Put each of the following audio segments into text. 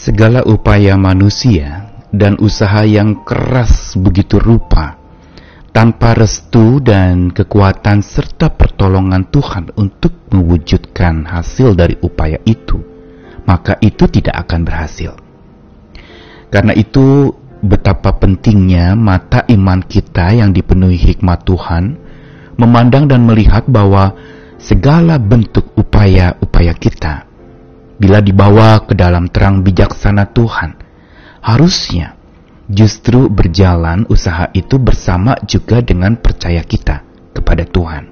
Segala upaya manusia dan usaha yang keras begitu rupa tanpa restu dan kekuatan serta pertolongan Tuhan untuk mewujudkan hasil dari upaya itu, maka itu tidak akan berhasil. Karena itu, betapa pentingnya mata iman kita yang dipenuhi hikmat Tuhan memandang dan melihat bahwa segala bentuk upaya-upaya kita bila dibawa ke dalam terang bijaksana Tuhan, harusnya justru berjalan usaha itu bersama juga dengan percaya kita kepada Tuhan.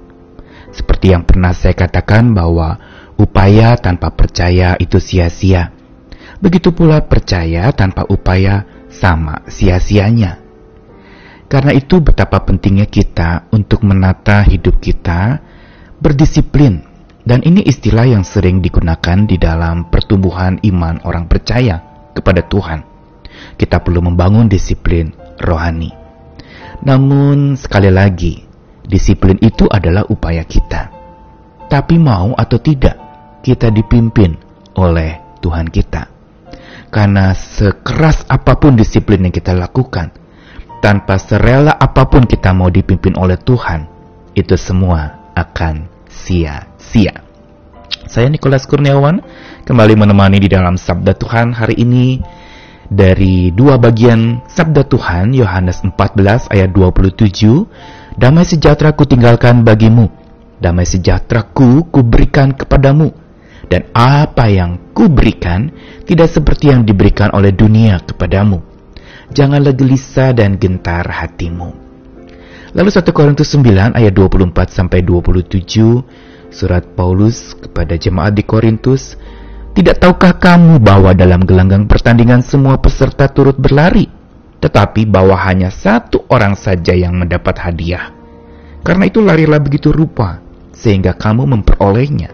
Seperti yang pernah saya katakan bahwa upaya tanpa percaya itu sia-sia. Begitu pula percaya tanpa upaya sama sia-sianya. Karena itu betapa pentingnya kita untuk menata hidup kita berdisiplin dan ini istilah yang sering digunakan di dalam pertumbuhan iman orang percaya kepada Tuhan. Kita perlu membangun disiplin rohani. Namun sekali lagi, disiplin itu adalah upaya kita. Tapi mau atau tidak, kita dipimpin oleh Tuhan kita. Karena sekeras apa pun disiplin yang kita lakukan, tanpa serela apa pun kita mau dipimpin oleh Tuhan, itu semua akan sia-sia. Saya Nikolas Kurniawan kembali menemani di dalam Sabda Tuhan hari ini dari dua bagian Sabda Tuhan Yohanes 14 ayat 27 Damai sejahtera ku tinggalkan bagimu Damai sejahtera ku kuberikan kepadamu. Dan apa yang kuberikan tidak seperti yang diberikan oleh dunia kepadamu. Janganlah gelisah dan gentar hatimu Lalu 1 Korintus 9 ayat 24 sampai 27 Surat Paulus kepada jemaat di Korintus, "Tidak tahukah kamu bahwa dalam gelanggang pertandingan semua peserta turut berlari, tetapi bahwa hanya satu orang saja yang mendapat hadiah? Karena itu larilah begitu rupa sehingga kamu memperolehnya.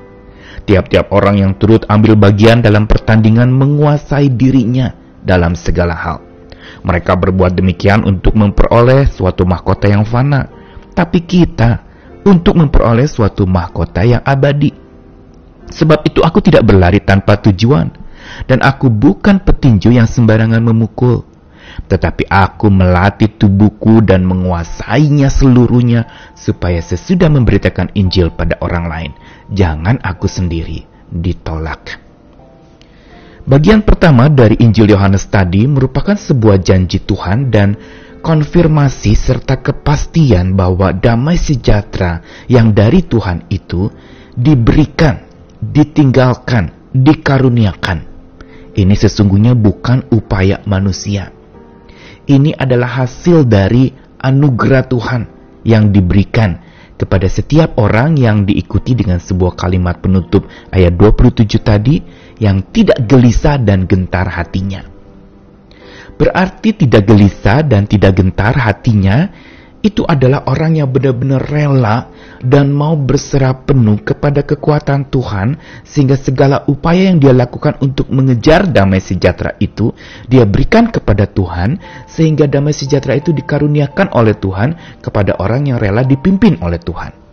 Tiap-tiap orang yang turut ambil bagian dalam pertandingan menguasai dirinya dalam segala hal. Mereka berbuat demikian untuk memperoleh suatu mahkota yang fana, tapi kita untuk memperoleh suatu mahkota yang abadi. Sebab itu aku tidak berlari tanpa tujuan, dan aku bukan petinju yang sembarangan memukul, tetapi aku melatih tubuhku dan menguasainya seluruhnya, supaya sesudah memberitakan Injil pada orang lain, jangan aku sendiri ditolak. Bagian pertama dari Injil Yohanes tadi merupakan sebuah janji Tuhan dan konfirmasi serta kepastian bahwa damai sejahtera yang dari Tuhan itu diberikan, ditinggalkan, dikaruniakan. Ini sesungguhnya bukan upaya manusia. Ini adalah hasil dari anugerah Tuhan yang diberikan kepada setiap orang yang diikuti dengan sebuah kalimat penutup ayat 27 tadi yang tidak gelisah dan gentar hatinya. Berarti tidak gelisah dan tidak gentar hatinya, itu adalah orang yang benar-benar rela dan mau berserah penuh kepada kekuatan Tuhan sehingga segala upaya yang dia lakukan untuk mengejar damai sejahtera itu dia berikan kepada Tuhan sehingga damai sejahtera itu dikaruniakan oleh Tuhan kepada orang yang rela dipimpin oleh Tuhan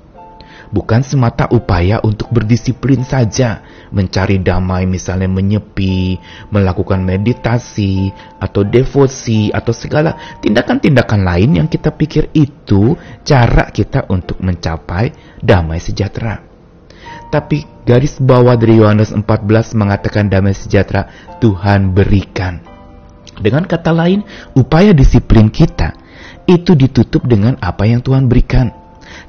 bukan semata upaya untuk berdisiplin saja, mencari damai misalnya menyepi, melakukan meditasi, atau devosi, atau segala tindakan-tindakan lain yang kita pikir itu cara kita untuk mencapai damai sejahtera. Tapi garis bawah dari Yohanes 14 mengatakan damai sejahtera Tuhan berikan. Dengan kata lain, upaya disiplin kita itu ditutup dengan apa yang Tuhan berikan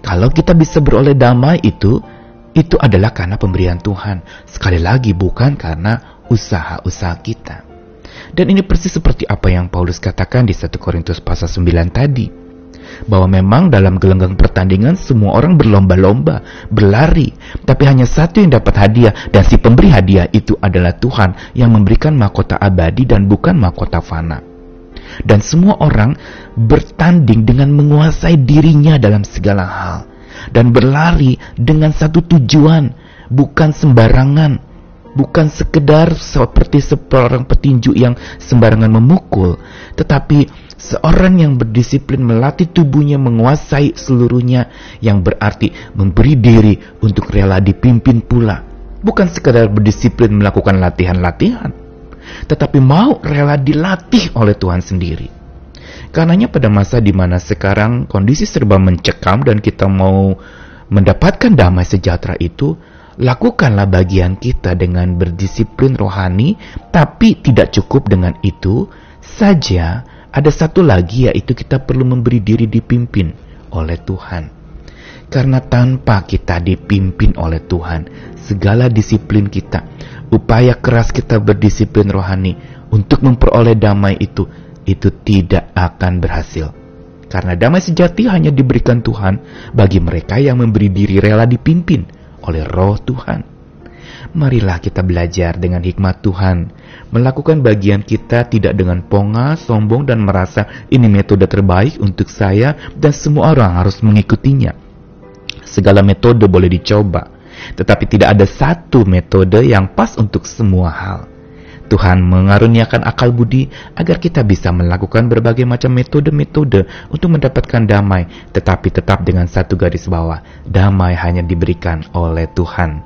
kalau kita bisa beroleh damai itu, itu adalah karena pemberian Tuhan. Sekali lagi bukan karena usaha-usaha kita. Dan ini persis seperti apa yang Paulus katakan di 1 Korintus pasal 9 tadi. Bahwa memang dalam gelanggang pertandingan semua orang berlomba-lomba, berlari. Tapi hanya satu yang dapat hadiah dan si pemberi hadiah itu adalah Tuhan yang memberikan mahkota abadi dan bukan mahkota fana dan semua orang bertanding dengan menguasai dirinya dalam segala hal. Dan berlari dengan satu tujuan bukan sembarangan. Bukan sekedar seperti seorang petinju yang sembarangan memukul tetapi seorang yang berdisiplin melatih tubuhnya menguasai seluruhnya yang berarti memberi diri untuk rela dipimpin pula. Bukan sekedar berdisiplin melakukan latihan-latihan tetapi mau rela dilatih oleh Tuhan sendiri. Karenanya pada masa di mana sekarang kondisi serba mencekam dan kita mau mendapatkan damai sejahtera itu, lakukanlah bagian kita dengan berdisiplin rohani, tapi tidak cukup dengan itu saja. Ada satu lagi yaitu kita perlu memberi diri dipimpin oleh Tuhan. Karena tanpa kita dipimpin oleh Tuhan, segala disiplin kita, upaya keras kita berdisiplin rohani untuk memperoleh damai itu, itu tidak akan berhasil. Karena damai sejati hanya diberikan Tuhan bagi mereka yang memberi diri rela dipimpin oleh roh Tuhan. Marilah kita belajar dengan hikmat Tuhan, melakukan bagian kita tidak dengan ponga, sombong, dan merasa ini metode terbaik untuk saya dan semua orang harus mengikutinya. Segala metode boleh dicoba, tetapi tidak ada satu metode yang pas untuk semua hal. Tuhan mengaruniakan akal budi agar kita bisa melakukan berbagai macam metode-metode untuk mendapatkan damai, tetapi tetap dengan satu garis bawah, damai hanya diberikan oleh Tuhan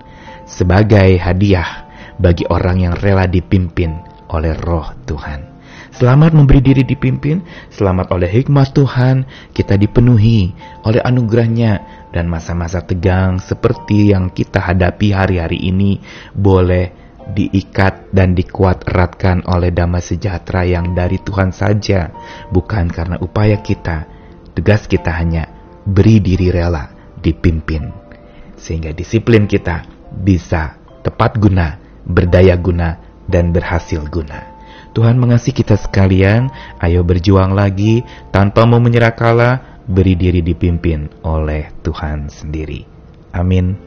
sebagai hadiah bagi orang yang rela dipimpin oleh roh Tuhan. Selamat memberi diri dipimpin, selamat oleh hikmat Tuhan, kita dipenuhi oleh anugerahnya dan masa-masa tegang seperti yang kita hadapi hari-hari ini boleh diikat dan dikuat eratkan oleh damai sejahtera yang dari Tuhan saja, bukan karena upaya kita. Tugas kita hanya beri diri rela dipimpin, sehingga disiplin kita bisa tepat guna, berdaya guna, dan berhasil guna. Tuhan mengasihi kita sekalian, ayo berjuang lagi tanpa mau menyerah kalah, beri diri dipimpin oleh Tuhan sendiri. Amin.